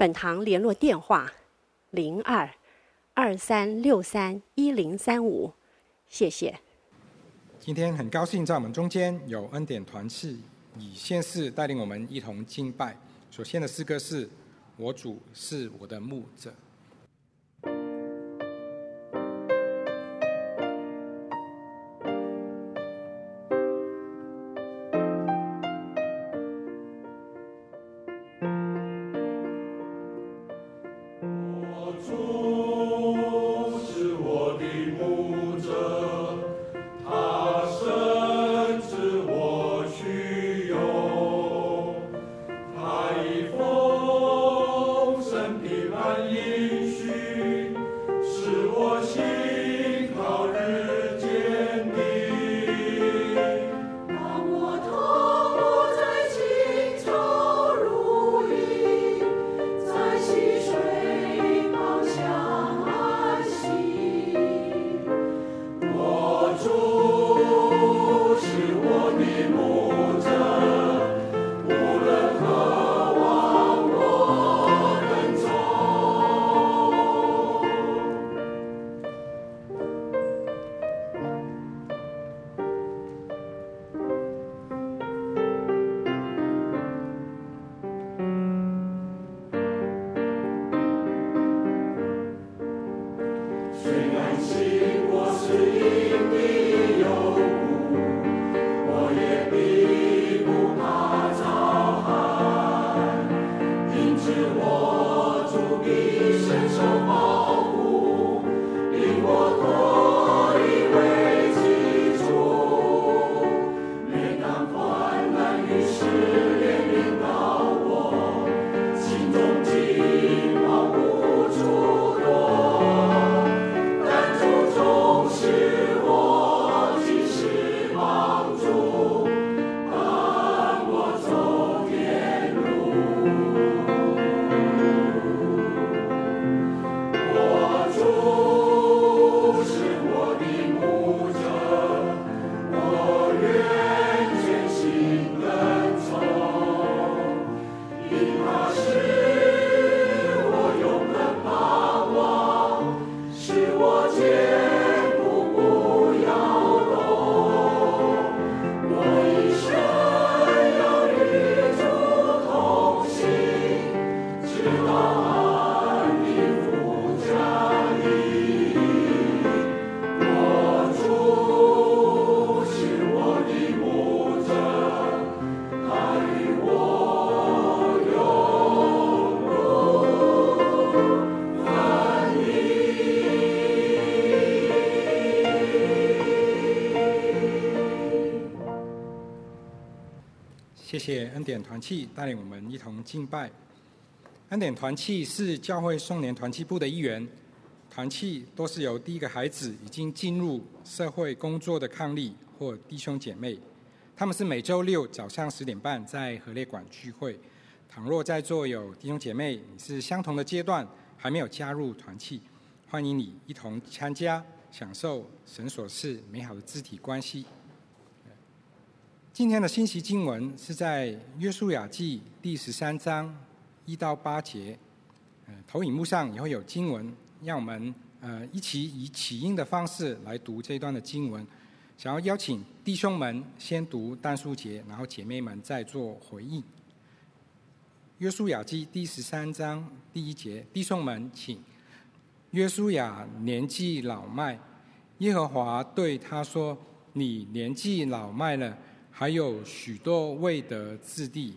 本堂联络电话：零二二三六三一零三五，谢谢。今天很高兴在我们中间有恩典团契以先是带领我们一同敬拜。首先的诗歌是“我主是我的牧者”。谢恩典团契带领我们一同敬拜。恩典团契是教会少年团契部的一员，团契都是由第一个孩子已经进入社会工作的伉俪或弟兄姐妹，他们是每周六早上十点半在和列馆聚会。倘若在座有弟兄姐妹，你是相同的阶段还没有加入团契，欢迎你一同参加，享受神所赐美好的肢体关系。今天的信息经文是在《约书亚记》第十三章一到八节。呃，投影幕上也会有经文，让我们呃一起以起音的方式来读这一段的经文。想要邀请弟兄们先读单数节，然后姐妹们再做回应。《约书亚记》第十三章第一节，弟兄们请。约书亚年纪老迈，耶和华对他说：“你年纪老迈了。”还有许多未得之地，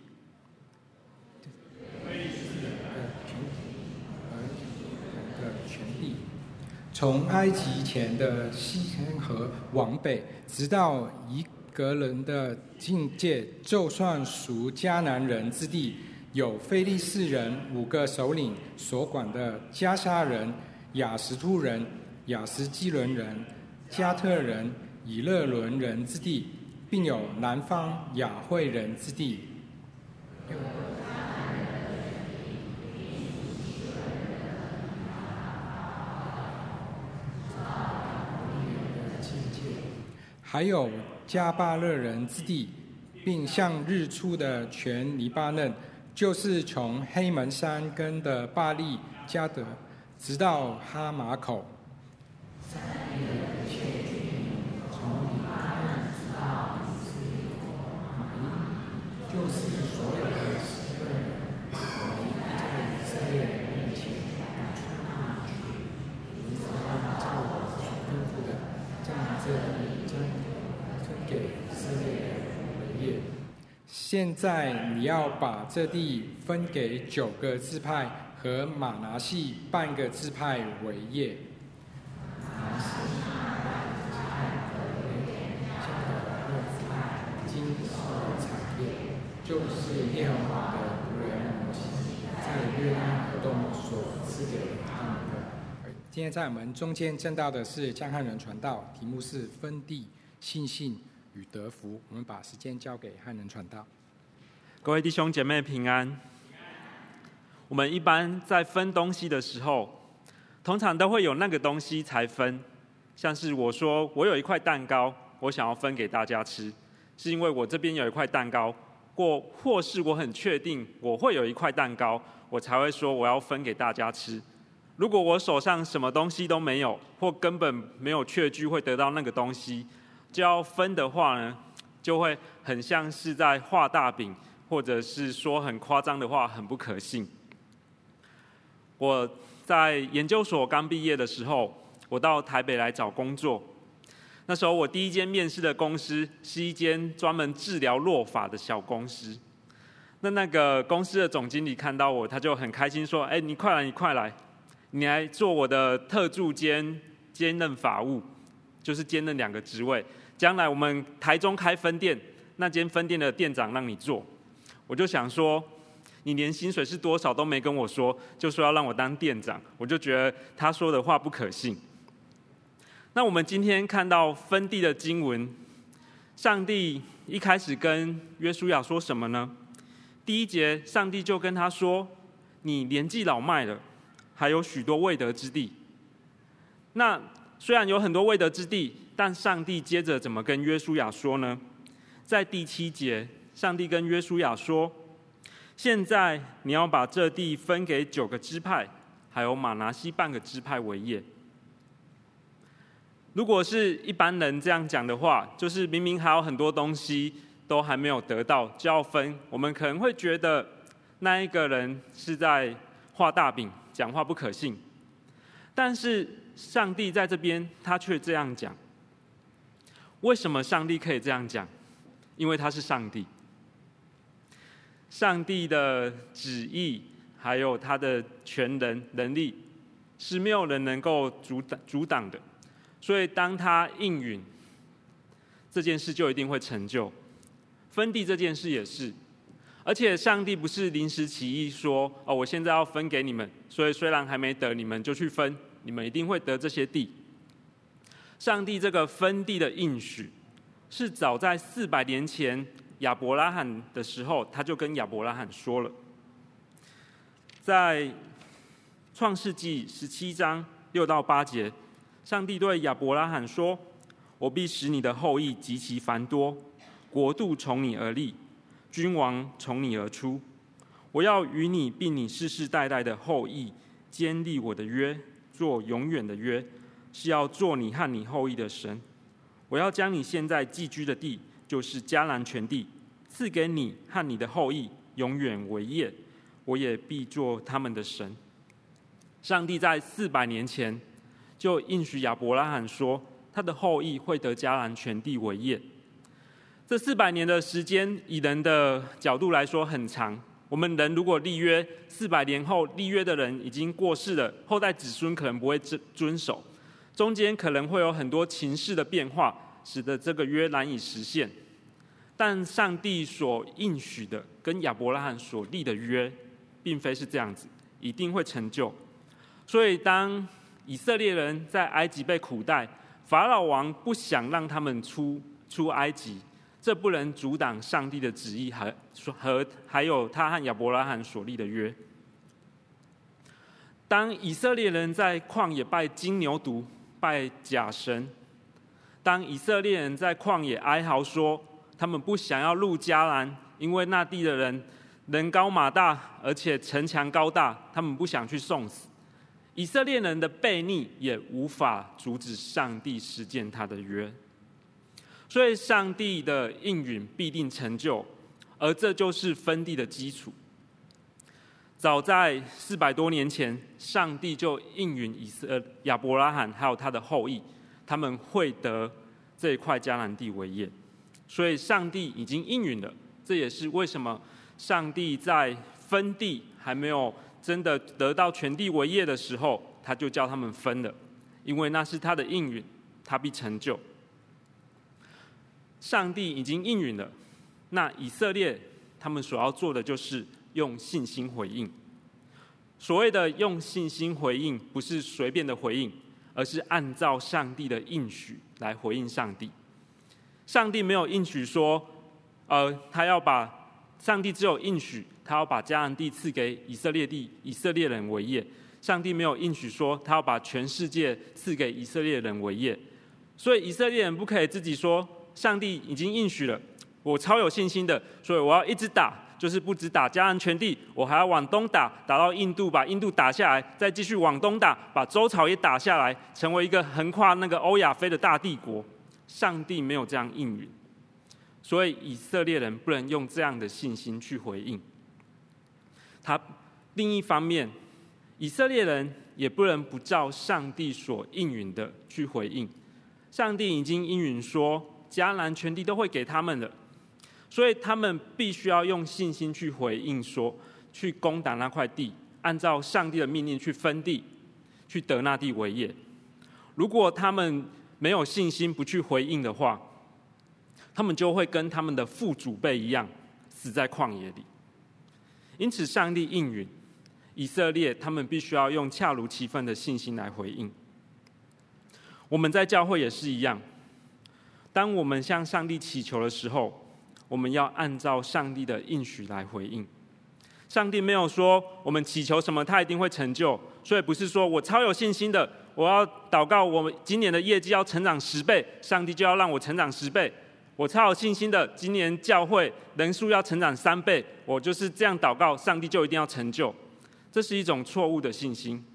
从埃及前的西天河往北，直到以革伦的境界，就算属迦南人之地，有非利士人五个首领所管的加沙人、亚实突人、亚实基伦人、加特人、以勒伦人之地，并有南方亚会人之地。还有加巴勒人之地，并向日出的全黎巴嫩，就是从黑门山根的巴利加德，直到哈马口。现在你要把这地分给九个支派和玛拿西半个支派为业。经收产业，就是耶和华的仆人摩西在约旦河东所赐给他们的。今天在我们中间证道的是江汉人传道，题目是分地、信心与得福。我们把时间交给汉人传道。各位弟兄姐妹平安。我们一般在分东西的时候，通常都会有那个东西才分。像是我说我有一块蛋糕，我想要分给大家吃，是因为我这边有一块蛋糕，或或是我很确定我会有一块蛋糕，我才会说我要分给大家吃。如果我手上什么东西都没有，或根本没有确据会得到那个东西，就要分的话呢，就会很像是在画大饼。或者是说很夸张的话，很不可信。我在研究所刚毕业的时候，我到台北来找工作。那时候我第一间面试的公司是一间专门治疗落发的小公司。那那个公司的总经理看到我，他就很开心说：“哎，你快来，你快来，你来做我的特助兼兼任法务，就是兼任两个职位。将来我们台中开分店，那间分店的店长让你做。”我就想说，你连薪水是多少都没跟我说，就说要让我当店长，我就觉得他说的话不可信。那我们今天看到分地的经文，上帝一开始跟约书亚说什么呢？第一节，上帝就跟他说：“你年纪老迈了，还有许多未得之地。”那虽然有很多未得之地，但上帝接着怎么跟约书亚说呢？在第七节。上帝跟约书亚说：“现在你要把这地分给九个支派，还有玛拿西半个支派为业。如果是一般人这样讲的话，就是明明还有很多东西都还没有得到，就要分。我们可能会觉得那一个人是在画大饼，讲话不可信。但是上帝在这边，他却这样讲。为什么上帝可以这样讲？因为他是上帝。”上帝的旨意，还有他的全能能力，是没有人能够阻挡阻挡的。所以，当他应允，这件事就一定会成就。分地这件事也是，而且上帝不是临时起意说：“哦，我现在要分给你们，所以虽然还没得，你们就去分，你们一定会得这些地。”上帝这个分地的应许，是早在四百年前。亚伯拉罕的时候，他就跟亚伯拉罕说了，在创世纪十七章六到八节，上帝对亚伯拉罕说：“我必使你的后裔极其繁多，国度从你而立，君王从你而出。我要与你并你世世代代的后裔坚立我的约，做永远的约，是要做你和你后裔的神。我要将你现在寄居的地。”就是迦南全地赐给你和你的后裔永远为业，我也必做他们的神。上帝在四百年前就应许亚伯拉罕说，他的后裔会得迦南全地为业。这四百年的时间，以人的角度来说很长。我们人如果立约，四百年后立约的人已经过世了，后代子孙可能不会遵遵守，中间可能会有很多情势的变化，使得这个约难以实现。但上帝所应许的跟亚伯拉罕所立的约，并非是这样子，一定会成就。所以，当以色列人在埃及被苦待，法老王不想让他们出出埃及，这不能阻挡上帝的旨意和和还有他和亚伯拉罕所立的约。当以色列人在旷野拜金牛犊、拜假神，当以色列人在旷野哀嚎说他们不想要入迦南，因为那地的人人高马大，而且城墙高大，他们不想去送死。以色列人的悖逆也无法阻止上帝实践他的约，所以上帝的应允必定成就，而这就是分地的基础。早在四百多年前，上帝就应允以色亚伯拉罕还有他的后裔，他们会得这一块迦南地为业。所以上帝已经应允了，这也是为什么上帝在分地还没有。真的得到全地为业的时候，他就叫他们分了，因为那是他的应允，他必成就。上帝已经应允了，那以色列他们所要做的就是用信心回应。所谓的用信心回应，不是随便的回应，而是按照上帝的应许来回应上帝。上帝没有应许说，呃，他要把。上帝只有应许，他要把迦南地赐给以色列地以色列人为业。上帝没有应许说，他要把全世界赐给以色列人为业。所以以色列人不可以自己说，上帝已经应许了，我超有信心的，所以我要一直打，就是不止打迦南全地，我还要往东打，打到印度，把印度打下来，再继续往东打，把周朝也打下来，成为一个横跨那个欧亚非的大帝国。上帝没有这样应允。所以以色列人不能用这样的信心去回应他。另一方面，以色列人也不能不照上帝所应允的去回应。上帝已经应允说，迦南全地都会给他们的，所以他们必须要用信心去回应说，去攻打那块地，按照上帝的命令去分地，去得那地为业。如果他们没有信心，不去回应的话，他们就会跟他们的父祖辈一样，死在旷野里。因此，上帝应允以色列，他们必须要用恰如其分的信心来回应。我们在教会也是一样，当我们向上帝祈求的时候，我们要按照上帝的应许来回应。上帝没有说我们祈求什么，他一定会成就，所以不是说我超有信心的，我要祷告，我们今年的业绩要成长十倍，上帝就要让我成长十倍。我超有信心的，今年教会人数要成长三倍，我就是这样祷告，上帝就一定要成就。这是一种错误的信心，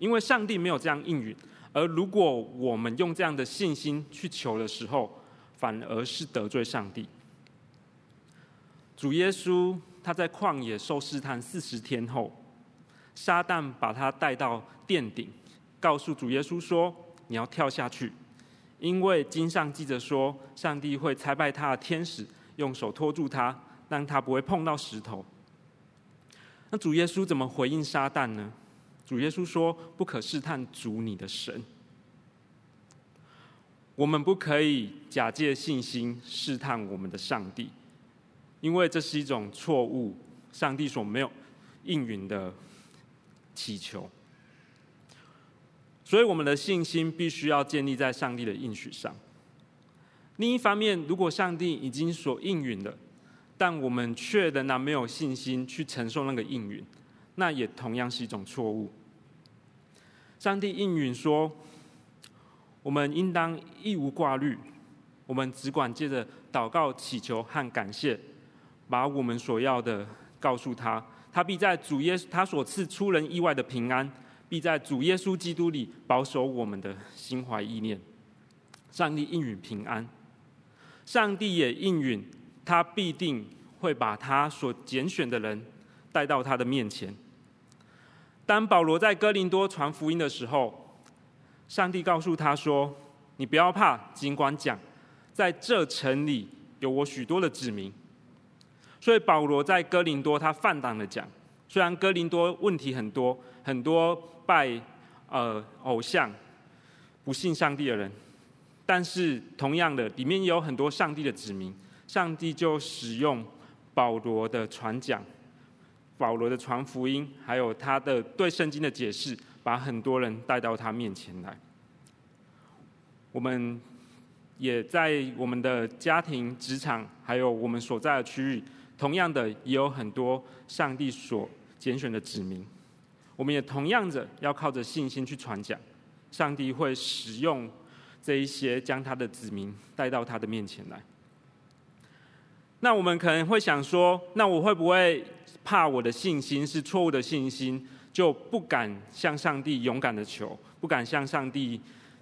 因为上帝没有这样应允。而如果我们用这样的信心去求的时候，反而是得罪上帝。主耶稣他在旷野受试探四十天后，撒旦把他带到殿顶，告诉主耶稣说：“你要跳下去。”因为经上记着说，上帝会差派他的天使用手托住他，让他不会碰到石头。那主耶稣怎么回应撒旦呢？主耶稣说：“不可试探主你的神。”我们不可以假借信心试探我们的上帝，因为这是一种错误，上帝所没有应允的祈求。所以，我们的信心必须要建立在上帝的应许上。另一方面，如果上帝已经所应允了，但我们却仍然没有信心去承受那个应允，那也同样是一种错误。上帝应允说，我们应当一无挂虑，我们只管借着祷告、祈求和感谢，把我们所要的告诉他，他必在主耶他所赐出人意外的平安。必在主耶稣基督里保守我们的心怀意念。上帝应允平安，上帝也应允他必定会把他所拣选的人带到他的面前。当保罗在哥林多传福音的时候，上帝告诉他说：“你不要怕，尽管讲，在这城里有我许多的子民。”所以保罗在哥林多他放胆的讲，虽然哥林多问题很多，很多。拜呃偶像、不信上帝的人，但是同样的，里面也有很多上帝的子民。上帝就使用保罗的传讲、保罗的传福音，还有他的对圣经的解释，把很多人带到他面前来。我们也在我们的家庭、职场，还有我们所在的区域，同样的也有很多上帝所拣选的子民。我们也同样的要靠着信心去传讲，上帝会使用这一些，将他的子民带到他的面前来。那我们可能会想说，那我会不会怕我的信心是错误的信心，就不敢向上帝勇敢的求，不敢向上帝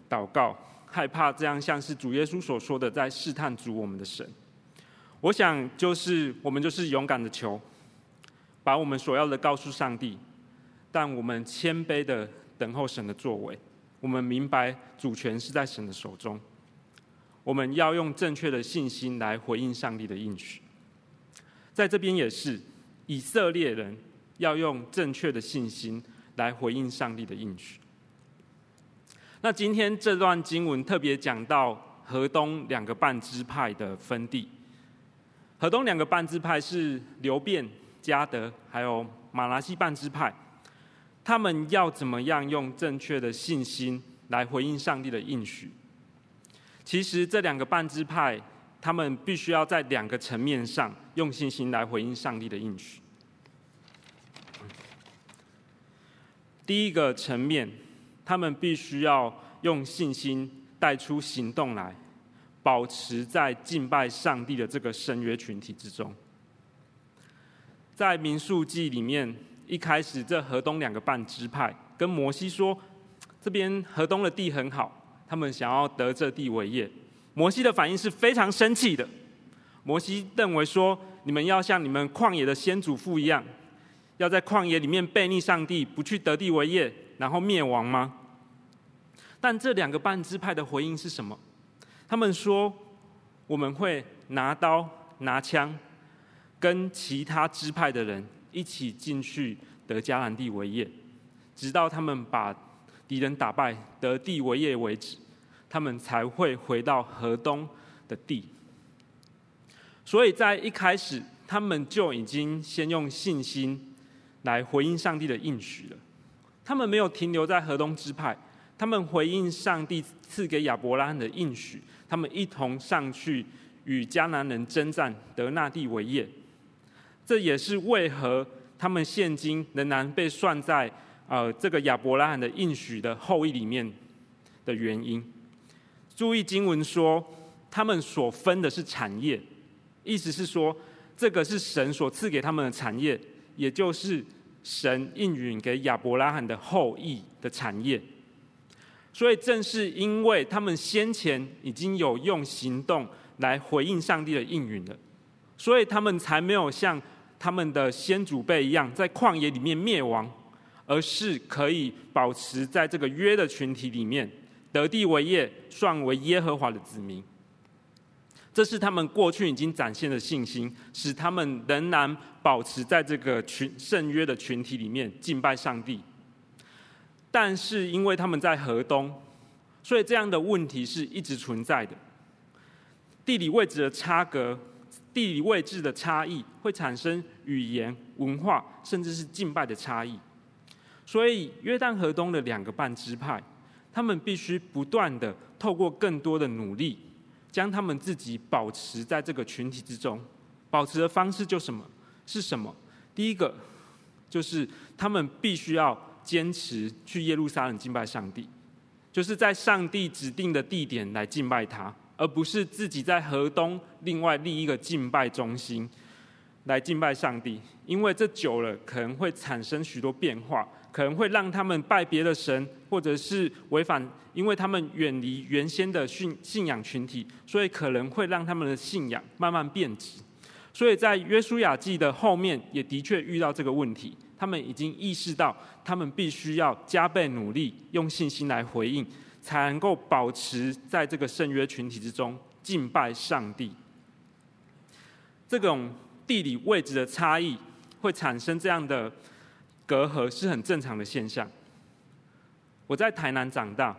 祷告，害怕这样像是主耶稣所说的，在试探主我们的神。我想就是我们就是勇敢的求，把我们所要的告诉上帝。但我们谦卑的等候神的作为，我们明白主权是在神的手中。我们要用正确的信心来回应上帝的应许。在这边也是，以色列人要用正确的信心来回应上帝的应许。那今天这段经文特别讲到河东两个半支派的分地。河东两个半支派是流便、迦得，还有玛拿西半支派。他们要怎么样用正确的信心来回应上帝的应许？其实这两个半支派，他们必须要在两个层面上用信心来回应上帝的应许。第一个层面，他们必须要用信心带出行动来，保持在敬拜上帝的这个圣约群体之中。在民数记里面。一开始，这河东两个半支派跟摩西说：“这边河东的地很好，他们想要得这地为业。”摩西的反应是非常生气的。摩西认为说：“你们要像你们旷野的先祖父一样，要在旷野里面悖逆上帝，不去得地为业，然后灭亡吗？”但这两个半支派的回应是什么？他们说：“我们会拿刀拿枪，跟其他支派的人。”一起进去得迦南地为业，直到他们把敌人打败得地为业为止，他们才会回到河东的地。所以在一开始，他们就已经先用信心来回应上帝的应许了。他们没有停留在河东支派，他们回应上帝赐给亚伯拉罕的应许，他们一同上去与迦南人征战，得那地为业。这也是为何他们现今仍然被算在呃这个亚伯拉罕的应许的后裔里面的原因。注意经文说，他们所分的是产业，意思是说，这个是神所赐给他们的产业，也就是神应允给亚伯拉罕的后裔的产业。所以正是因为他们先前已经有用行动来回应上帝的应允了，所以他们才没有像。他们的先祖辈一样，在旷野里面灭亡，而是可以保持在这个约的群体里面，得地为业，算为耶和华的子民。这是他们过去已经展现的信心，使他们仍然保持在这个群圣约的群体里面敬拜上帝。但是因为他们在河东，所以这样的问题是一直存在的，地理位置的差隔。地理位置的差异会产生语言、文化，甚至是敬拜的差异。所以，约旦河东的两个半支派，他们必须不断的透过更多的努力，将他们自己保持在这个群体之中。保持的方式就什么？是什么？第一个就是他们必须要坚持去耶路撒冷敬拜上帝，就是在上帝指定的地点来敬拜他。而不是自己在河东另外立一个敬拜中心来敬拜上帝，因为这久了可能会产生许多变化，可能会让他们拜别的神，或者是违反，因为他们远离原先的信信仰群体，所以可能会让他们的信仰慢慢变质。所以在约书亚记的后面也的确遇到这个问题，他们已经意识到，他们必须要加倍努力，用信心来回应。才能够保持在这个圣约群体之中敬拜上帝。这种地理位置的差异会产生这样的隔阂，是很正常的现象。我在台南长大，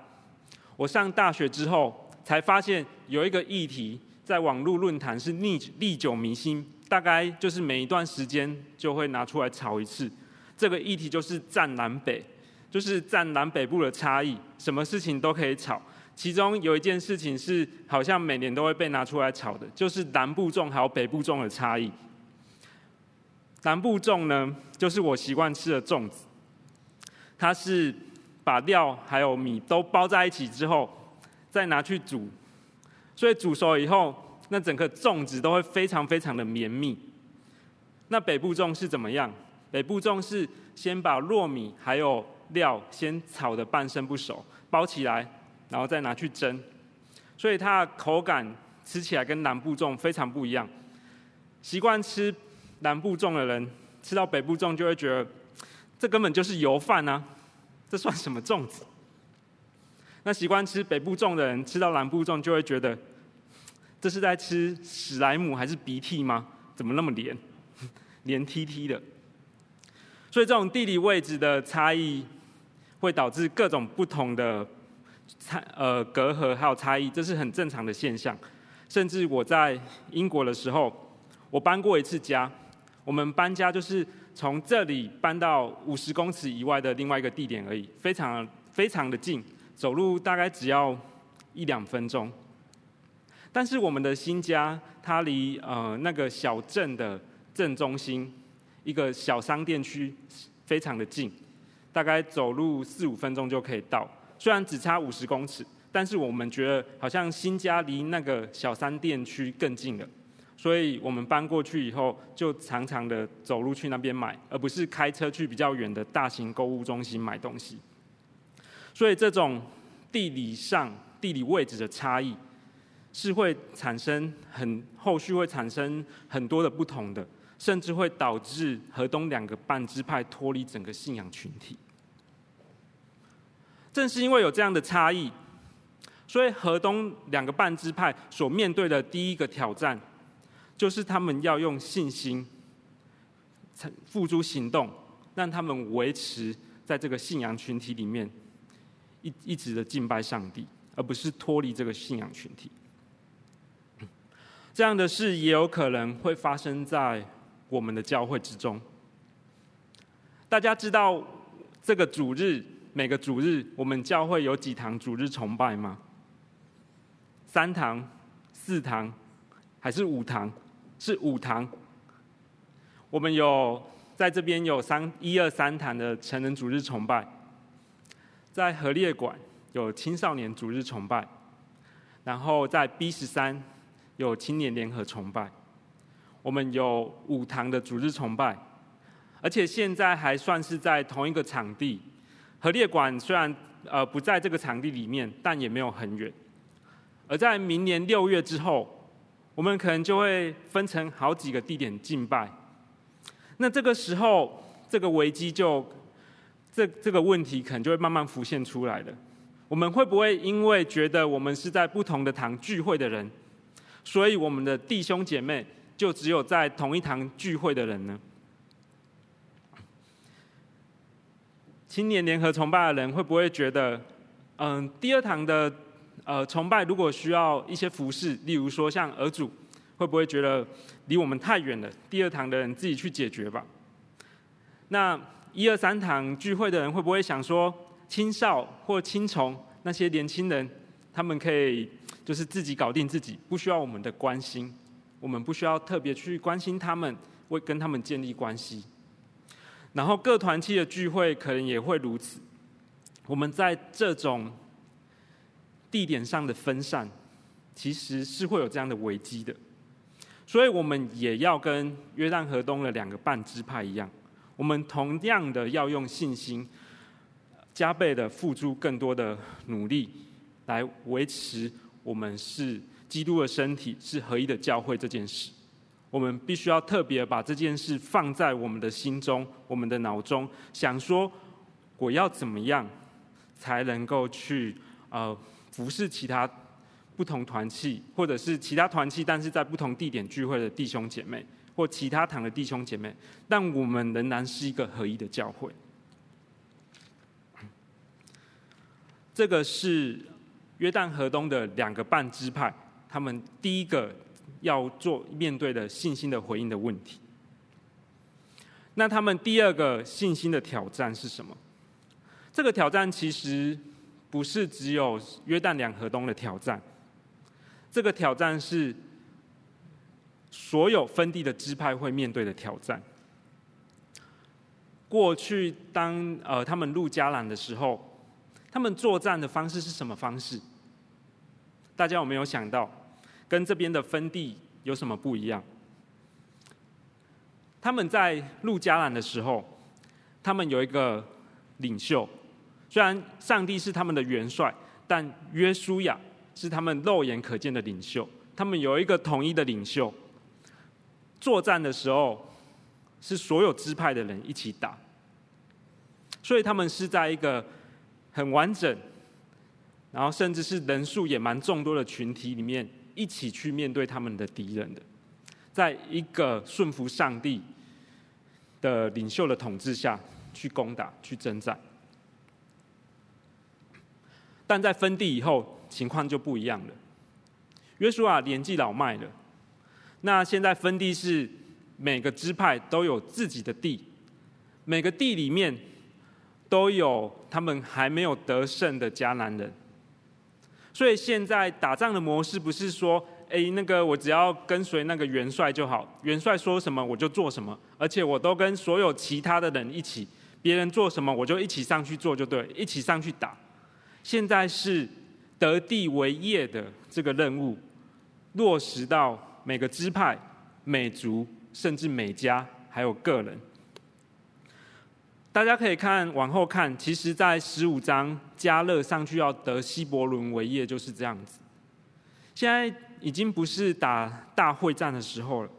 我上大学之后才发现有一个议题在网络论坛是历历久弥新，大概就是每一段时间就会拿出来吵一次。这个议题就是占南北，就是占南北部的差异，什么事情都可以吵。其中有一件事情是好像每年都会被拿出来炒的，就是南部粽还有北部粽的差异。南部粽呢，就是我习惯吃的粽子，它是把料还有米都包在一起之后，再拿去煮，所以煮熟以后，那整个粽子都会非常非常的绵密。那北部粽是怎么样？北部粽是先把糯米还有料先炒的半生不熟，包起来。然后再拿去蒸，所以它的口感吃起来跟南部粽非常不一样。习惯吃南部粽的人，吃到北部粽就会觉得，这根本就是油饭啊，这算什么粽子？那习惯吃北部粽的人，吃到南部粽就会觉得，这是在吃史莱姆还是鼻涕吗？怎么那么黏，黏 T T 的？所以这种地理位置的差异，会导致各种不同的。差呃隔阂还有差异，这是很正常的现象。甚至我在英国的时候，我搬过一次家。我们搬家就是从这里搬到五十公尺以外的另外一个地点而已，非常非常的近，走路大概只要一两分钟。但是我们的新家，它离呃那个小镇的正中心一个小商店区非常的近，大概走路四五分钟就可以到。虽然只差五十公尺，但是我们觉得好像新家离那个小商店区更近了，所以我们搬过去以后，就常常的走路去那边买，而不是开车去比较远的大型购物中心买东西。所以这种地理上地理位置的差异，是会产生很后续会产生很多的不同的，甚至会导致河东两个半支派脱离整个信仰群体。正是因为有这样的差异，所以河东两个半支派所面对的第一个挑战，就是他们要用信心付诸行动，让他们维持在这个信仰群体里面一一直的敬拜上帝，而不是脱离这个信仰群体。这样的事也有可能会发生在我们的教会之中。大家知道这个主日。每个主日，我们教会有几堂主日崇拜吗？三堂、四堂，还是五堂？是五堂。我们有在这边有三一二三堂的成人主日崇拜，在河列馆有青少年主日崇拜，然后在 B 十三有青年联合崇拜。我们有五堂的主日崇拜，而且现在还算是在同一个场地。河列馆虽然呃不在这个场地里面，但也没有很远。而在明年六月之后，我们可能就会分成好几个地点敬拜。那这个时候，这个危机就这这个问题可能就会慢慢浮现出来了。我们会不会因为觉得我们是在不同的堂聚会的人，所以我们的弟兄姐妹就只有在同一堂聚会的人呢？青年联合崇拜的人会不会觉得，嗯，第二堂的呃崇拜如果需要一些服饰，例如说像儿主，会不会觉得离我们太远了？第二堂的人自己去解决吧。那一二三堂聚会的人会不会想说，青少或青虫那些年轻人，他们可以就是自己搞定自己，不需要我们的关心，我们不需要特别去关心他们，为跟他们建立关系。然后各团契的聚会可能也会如此。我们在这种地点上的分散，其实是会有这样的危机的。所以我们也要跟约旦河东的两个半支派一样，我们同样的要用信心，加倍的付出更多的努力，来维持我们是基督的身体，是合一的教会这件事。我们必须要特别把这件事放在我们的心中、我们的脑中，想说我要怎么样才能够去呃服侍其他不同团契，或者是其他团契，但是在不同地点聚会的弟兄姐妹，或其他堂的弟兄姐妹，但我们仍然是一个合一的教会。这个是约旦河东的两个半支派他们第一个要做面对的信心的回应的问题。那他们第二个信心的挑战是什么？这个挑战其实不是只有约旦两河东的挑战，这个挑战是所有分地的支派会面对的挑战。过去当呃他们入迦南的时候，他们作战的方式是什么方式？大家有没有想到，跟这边的分地有什么不一样？他们在入迦南的时候，他们有一个领袖。虽然上帝是他们的元帅，但约书亚是他们肉眼可见的领袖。他们有一个统一的领袖。作战的时候，是所有支派的人一起打，所以他们是在一个很完整，然后甚至是人数也蛮众多的群体里面，一起去面对他们的敌人的，在一个顺服上帝的领袖的统治下去攻打、去征战。但在分地以后，情况就不一样了。约书亚年纪老迈了，那现在分地是每个支派都有自己的地，每个地里面都有他们还没有得胜的迦南人。所以现在打仗的模式不是说，哎，那个我只要跟随那个元帅就好，元帅说什么我就做什么，而且我都跟所有其他的人一起，别人做什么我就一起上去做就对，一起上去打。现在是得地为业的这个任务，落实到每个支派、每族，甚至每家，还有个人。大家可以看往后看，其实，在十五章，迦勒上去要得希伯伦为业，就是这样子。现在已经不是打大会战的时候了，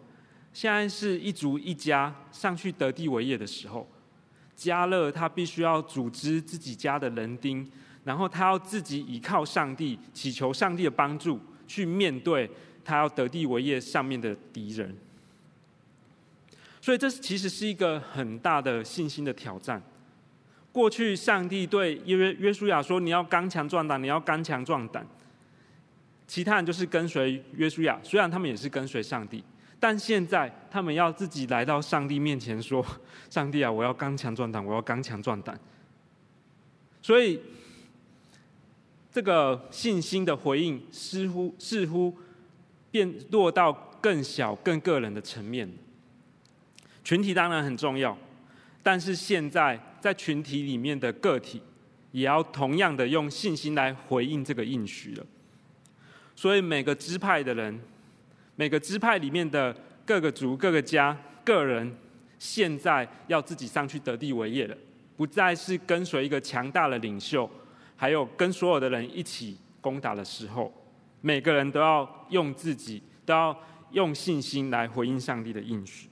现在是一族一家上去得地为业的时候。迦勒他必须要组织自己家的人丁。然后他要自己依靠上帝，祈求上帝的帮助，去面对他要得地为业上面的敌人。所以这其实是一个很大的信心的挑战。过去上帝对约约书亚说：“你要刚强壮胆，你要刚强壮胆。”其他人就是跟随约书亚，虽然他们也是跟随上帝，但现在他们要自己来到上帝面前说：“ 上帝啊，我要刚强壮胆，我要刚强壮胆。”所以。这个信心的回应似乎似乎变落到更小、更个人的层面。群体当然很重要，但是现在在群体里面的个体也要同样的用信心来回应这个应许了。所以每个支派的人，每个支派里面的各个族、各个家、个人，现在要自己上去得地为业了，不再是跟随一个强大的领袖。还有跟所有的人一起攻打的时候，每个人都要用自己，都要用信心来回应上帝的应许。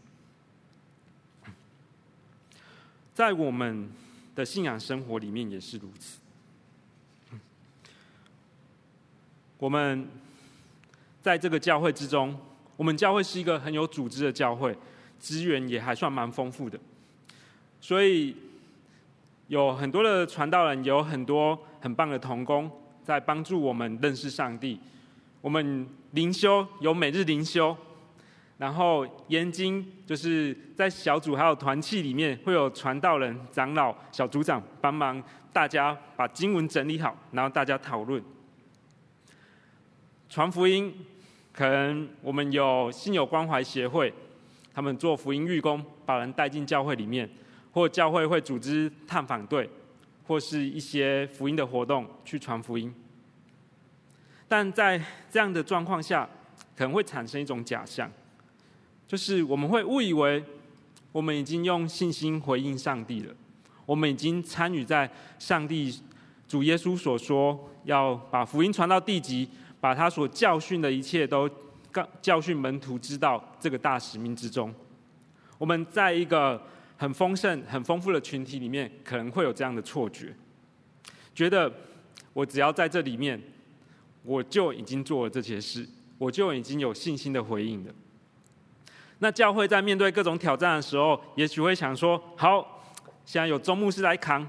在我们的信仰生活里面也是如此。我们在这个教会之中，我们教会是一个很有组织的教会，资源也还算蛮丰富的，所以。有很多的传道人，有很多很棒的同工，在帮助我们认识上帝。我们灵修有每日灵修，然后研经就是在小组还有团契里面会有传道人、长老、小组长帮忙大家把经文整理好，然后大家讨论。传福音，可能我们有信友关怀协会，他们做福音义工，把人带进教会里面。或教会会组织探访队，或是一些福音的活动去传福音。但在这样的状况下，可能会产生一种假象，就是我们会误以为我们已经用信心回应上帝了，我们已经参与在上帝主耶稣所说要把福音传到地极，把他所教训的一切都告教训门徒知道这个大使命之中。我们在一个。很丰盛、很丰富的群体里面，可能会有这样的错觉，觉得我只要在这里面，我就已经做了这些事，我就已经有信心的回应了。那教会在面对各种挑战的时候，也许会想说：好，现在有宗牧师来扛，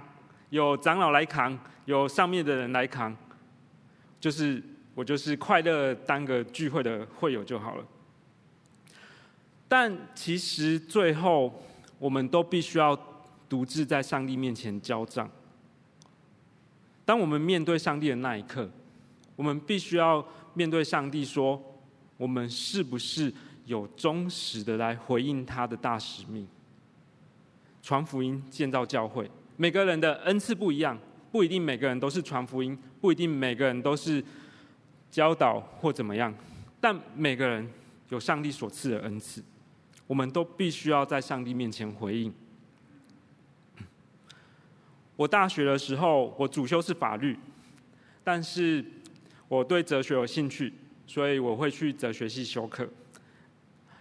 有长老来扛，有上面的人来扛，就是我就是快乐当个聚会的会友就好了。但其实最后，我们都必须要独自在上帝面前交账。当我们面对上帝的那一刻，我们必须要面对上帝说：我们是不是有忠实的来回应他的大使命？传福音、建造教会，每个人的恩赐不一样，不一定每个人都是传福音，不一定每个人都是教导或怎么样，但每个人有上帝所赐的恩赐。我们都必须要在上帝面前回应。我大学的时候，我主修是法律，但是我对哲学有兴趣，所以我会去哲学系修课。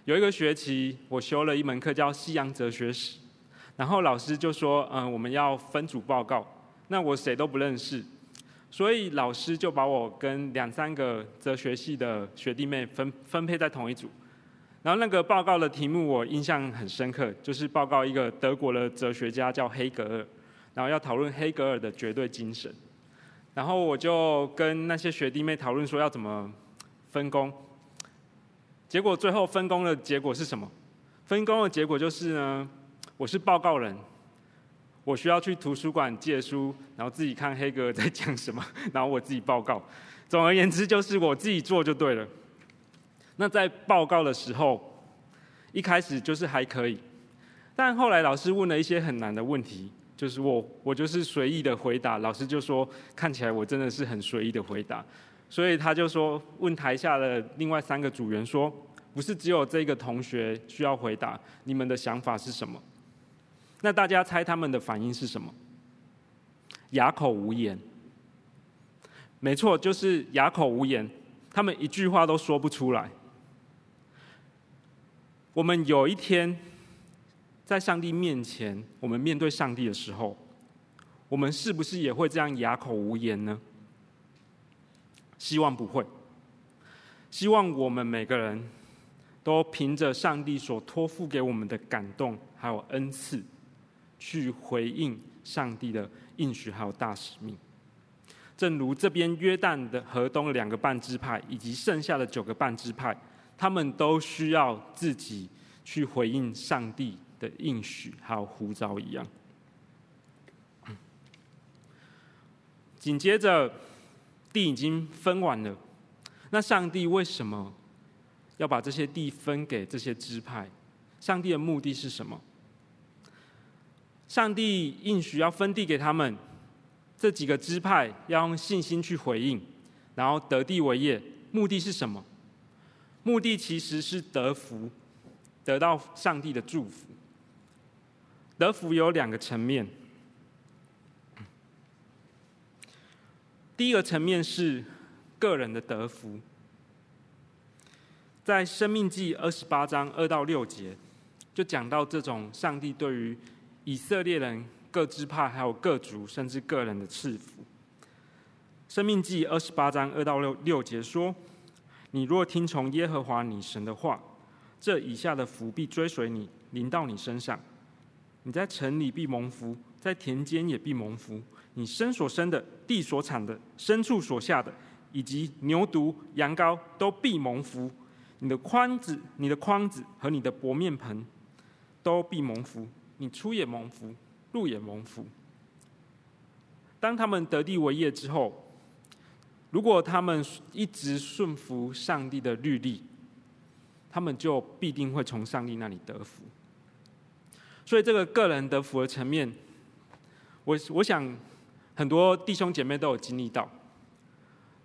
有一个学期，我修了一门课叫西洋哲学史，然后老师就说：“嗯，我们要分组报告。”那我谁都不认识，所以老师就把我跟两三个哲学系的学弟妹分分配在同一组。然后那个报告的题目我印象很深刻，就是报告一个德国的哲学家叫黑格尔，然后要讨论黑格尔的绝对精神。然后我就跟那些学弟妹讨论说要怎么分工。结果最后分工的结果是什么？分工的结果就是呢，我是报告人，我需要去图书馆借书，然后自己看黑格尔在讲什么，然后我自己报告。总而言之，就是我自己做就对了。那在报告的时候，一开始就是还可以，但后来老师问了一些很难的问题，就是我我就是随意的回答，老师就说看起来我真的是很随意的回答，所以他就说问台下的另外三个组员说，不是只有这个同学需要回答，你们的想法是什么？那大家猜他们的反应是什么？哑口无言。没错，就是哑口无言，他们一句话都说不出来。我们有一天在上帝面前，我们面对上帝的时候，我们是不是也会这样哑口无言呢？希望不会。希望我们每个人都凭着上帝所托付给我们的感动还有恩赐，去回应上帝的应许还有大使命。正如这边约旦的河东两个半支派，以及剩下的九个半支派。他们都需要自己去回应上帝的应许，还有呼召一样。紧接着，地已经分完了，那上帝为什么要把这些地分给这些支派？上帝的目的是什么？上帝应许要分地给他们，这几个支派要用信心去回应，然后得地为业，目的是什么？目的其实是得福，得到上帝的祝福。得福有两个层面，第一个层面是个人的得福，在《生命记》二十八章二到六节，就讲到这种上帝对于以色列人各支派还有各族甚至个人的赐福。《生命记》二十八章二到六六节说。你若听从耶和华你神的话，这以下的福必追随你，临到你身上。你在城里必蒙福，在田间也必蒙福。你生所生的、地所产的、牲畜所下的，以及牛犊、羊羔，都必蒙福。你的筐子、你的筐子和你的薄面盆，都必蒙福。你出也蒙福，入也蒙福。当他们得地为业之后。如果他们一直顺服上帝的律例，他们就必定会从上帝那里得福。所以，这个个人得福的层面，我我想很多弟兄姐妹都有经历到。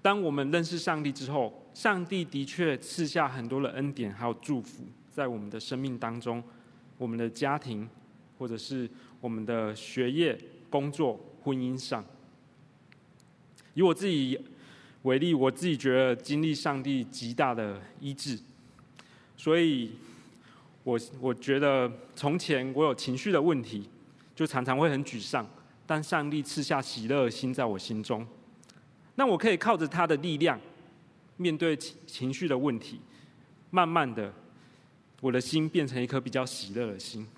当我们认识上帝之后，上帝的确赐下很多的恩典还有祝福在我们的生命当中，我们的家庭，或者是我们的学业、工作、婚姻上。以我自己。为例，我自己觉得经历上帝极大的医治，所以我我觉得从前我有情绪的问题，就常常会很沮丧，但上帝赐下喜乐的心在我心中，那我可以靠着他的力量面对情绪的问题，慢慢的我的心变成一颗比较喜乐的心。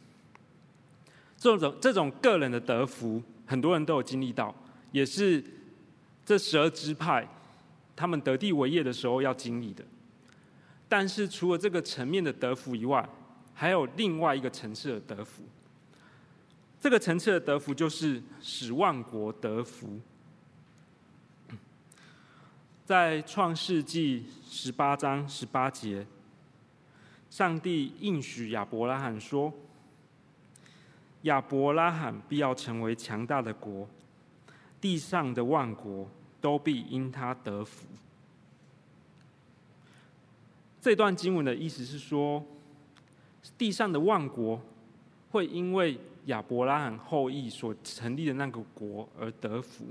这种这种个人的得福，很多人都有经历到，也是这十二支派。他们得地为业的时候要经历的。但是除了这个层面的得福以外，还有另外一个层次的得福。这个层次的得福就是使万国得福。在创世纪十八章十八节，上帝应许亚伯拉罕说：“亚伯拉罕必要成为强大的国，地上的万国都必因他得福。”这段经文的意思是说，地上的万国会因为亚伯拉罕后裔所成立的那个国而得福。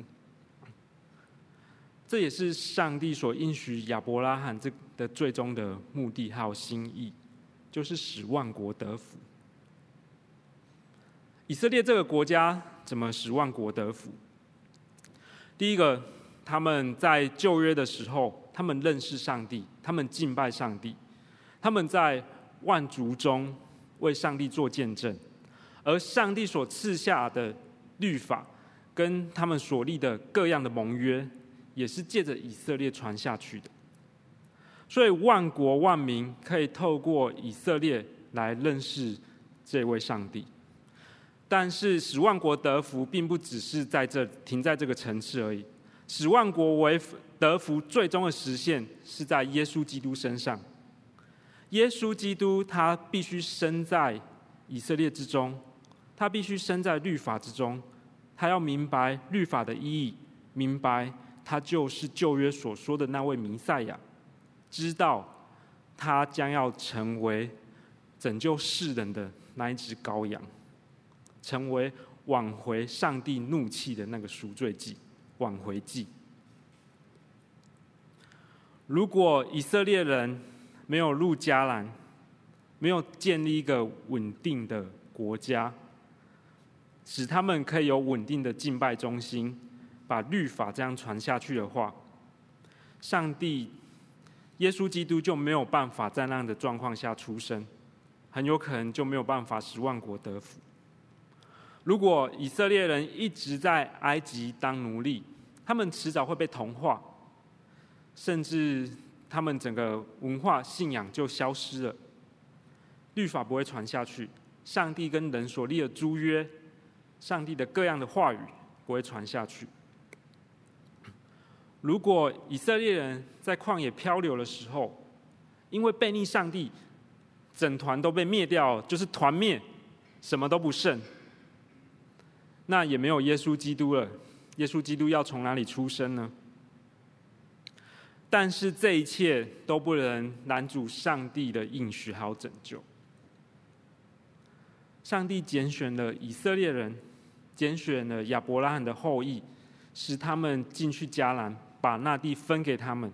这也是上帝所应许亚伯拉罕这的最终的目的还有心意，就是使万国得福。以色列这个国家怎么使万国得福？第一个，他们在旧约的时候，他们认识上帝，他们敬拜上帝，他们在万族中为上帝做见证，而上帝所赐下的律法跟他们所立的各样的盟约。也是借着以色列传下去的，所以万国万民可以透过以色列来认识这位上帝。但是使万国得福，并不只是在这停在这个层次而已。使万国为得福，最终的实现是在耶稣基督身上。耶稣基督他必须生在以色列之中，他必须生在律法之中，他要明白律法的意义，明白。他就是旧约所说的那位弥赛亚，知道他将要成为拯救世人的那一只羔羊，成为挽回上帝怒气的那个赎罪祭、挽回祭。如果以色列人没有入迦南，没有建立一个稳定的国家，使他们可以有稳定的敬拜中心。把律法这样传下去的话，上帝、耶稣基督就没有办法在那样的状况下出生，很有可能就没有办法使万国得福。如果以色列人一直在埃及当奴隶，他们迟早会被同化，甚至他们整个文化信仰就消失了，律法不会传下去，上帝跟人所立的诸约，上帝的各样的话语不会传下去。如果以色列人在旷野漂流的时候，因为背逆上帝，整团都被灭掉，就是团灭，什么都不剩，那也没有耶稣基督了。耶稣基督要从哪里出生呢？但是这一切都不能拦阻上帝的应许还有拯救。上帝拣选了以色列人，拣选了亚伯拉罕的后裔，使他们进去迦南。把那地分给他们，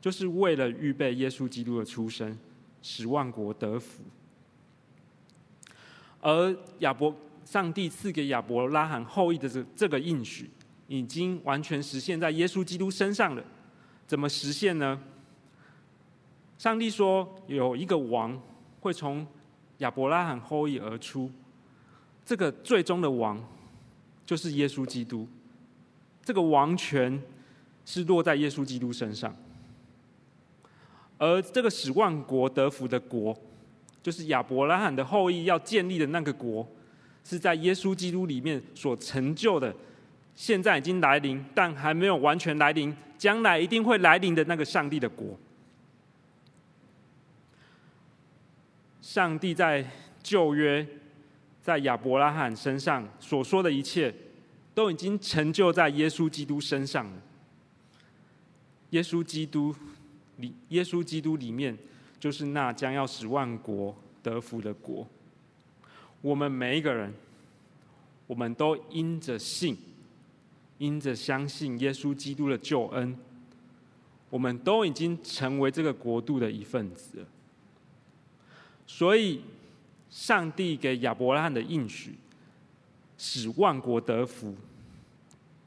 就是为了预备耶稣基督的出生，使万国得福。而亚伯，上帝赐给亚伯拉罕后裔的这这个应许，已经完全实现在耶稣基督身上了。怎么实现呢？上帝说有一个王会从亚伯拉罕后裔而出，这个最终的王就是耶稣基督，这个王权。是落在耶稣基督身上，而这个使万国得福的国，就是亚伯拉罕的后裔要建立的那个国，是在耶稣基督里面所成就的，现在已经来临，但还没有完全来临，将来一定会来临的那个上帝的国。上帝在旧约，在亚伯拉罕身上所说的一切，都已经成就在耶稣基督身上了。耶稣基督里，耶稣基督里面就是那将要使万国得福的国。我们每一个人，我们都因着信，因着相信耶稣基督的救恩，我们都已经成为这个国度的一份子。所以，上帝给亚伯拉罕的应许，使万国得福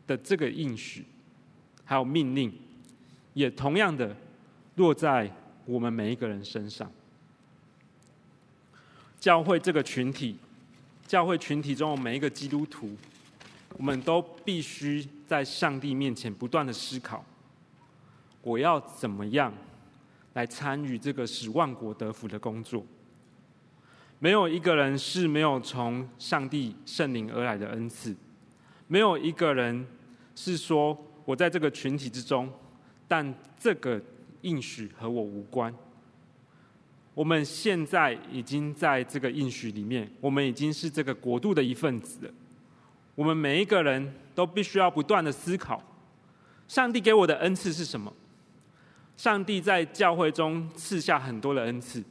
的这个应许，还有命令。也同样的落在我们每一个人身上。教会这个群体，教会群体中的每一个基督徒，我们都必须在上帝面前不断的思考：我要怎么样来参与这个使万国得福的工作？没有一个人是没有从上帝圣灵而来的恩赐，没有一个人是说我在这个群体之中，但这个应许和我无关。我们现在已经在这个应许里面，我们已经是这个国度的一份子了。我们每一个人都必须要不断的思考，上帝给我的恩赐是什么？上帝在教会中赐下很多的恩赐，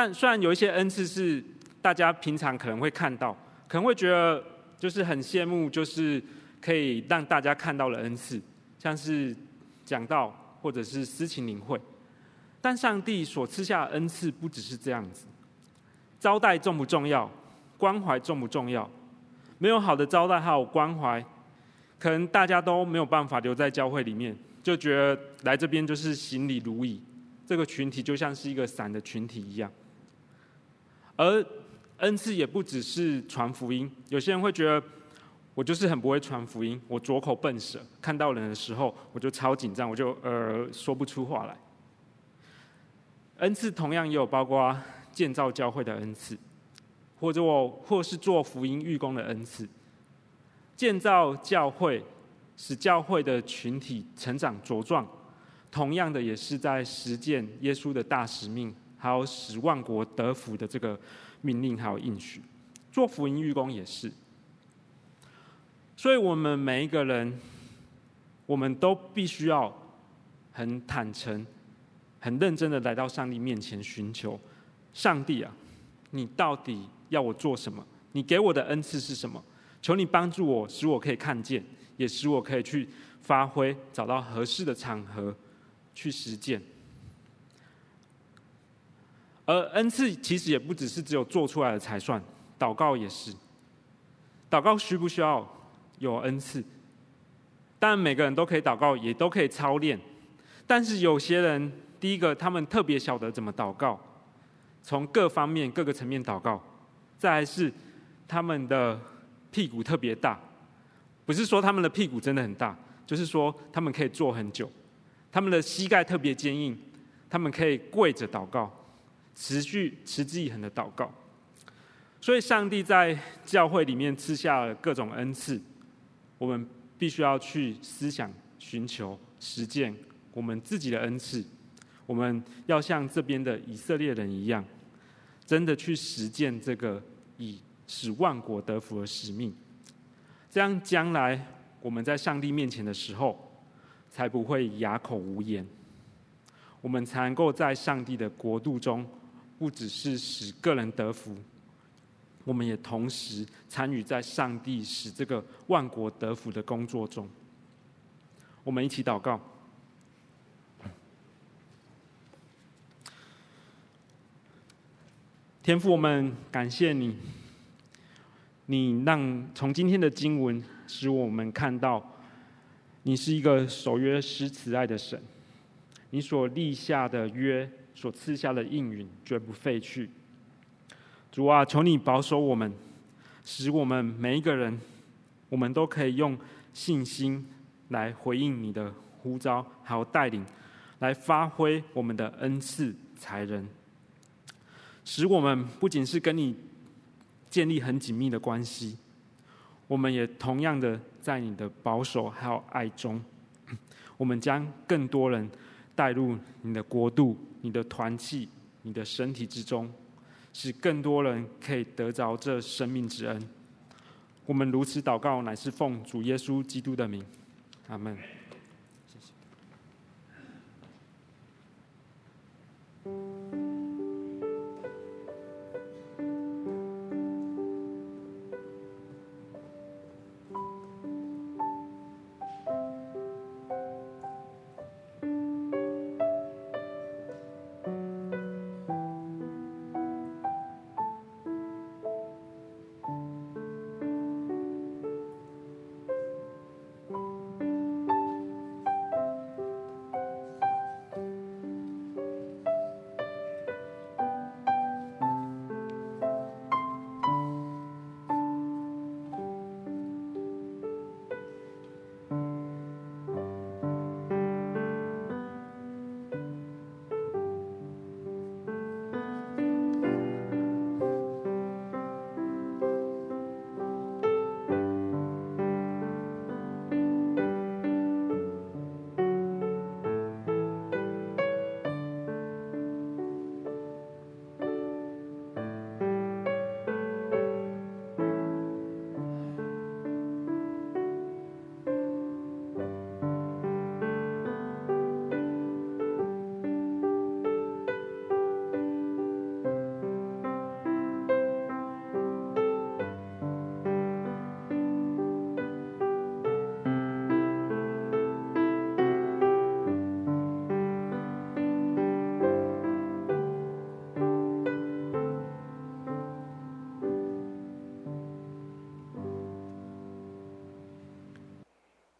但虽然有一些恩赐是大家平常可能会看到，可能会觉得就是很羡慕，就是可以让大家看到的恩赐，像是讲道或者是司琴灵会。但上帝所赐下的恩赐不只是这样子，招待重不重要？关怀重不重要？没有好的招待还有关怀，可能大家都没有办法留在教会里面，就觉得来这边就是行礼如仪，这个群体就像是一个散的群体一样。而恩赐也不只是传福音，有些人会觉得我就是很不会传福音，我拙口笨舌，看到人的时候我就超紧张，我就呃说不出话来。恩赐同样也有包括建造教会的恩赐，或者我或是做福音事工的恩赐。建造教会，使教会的群体成长茁壮，同样的也是在实践耶稣的大使命，还有使万国得福的这个命令还有应许。做福音事工也是。所以我们每一个人，我们都必须要很坦诚。很认真的来到上帝面前寻求，上帝啊，你到底要我做什么？你给我的恩赐是什么？求你帮助我，使我可以看见，也使我可以去发挥，找到合适的场合去实践。而恩赐其实也不只是只有做出来了才算，祷告也是。祷告需不需要有恩赐？当然每个人都可以祷告，也都可以操练，但是有些人。第一个，他们特别晓得怎么祷告，从各方面、各个层面祷告。再来是他们的屁股特别大，不是说他们的屁股真的很大，就是说他们可以坐很久。他们的膝盖特别坚硬，他们可以跪着祷告，持续持之以恒的祷告。所以，上帝在教会里面赐下了各种恩赐，我们必须要去思想、寻求、实践我们自己的恩赐。我们要像这边的以色列人一样，真的去实践这个以使万国得福的使命，这样将来我们在上帝面前的时候，才不会哑口无言。我们才能够在上帝的国度中，不只是使个人得福，我们也同时参与在上帝使这个万国得福的工作中。我们一起祷告。天父，我们感谢你，你让从今天的经文使我们看到，你是一个守约施慈爱的神，你所立下的约，所赐下的应允绝不废去。主啊，求你保守我们，使我们每一个人，我们都可以用信心来回应你的呼召，还有带领，来发挥我们的恩赐才能。使我们不仅是跟你建立很紧密的关系，我们也同样的在你的保守还有爱中，我们将更多人带入你的国度、你的团契、你的身体之中，使更多人可以得着这生命之恩。我们如此祷告，乃是奉主耶稣基督的名，阿门。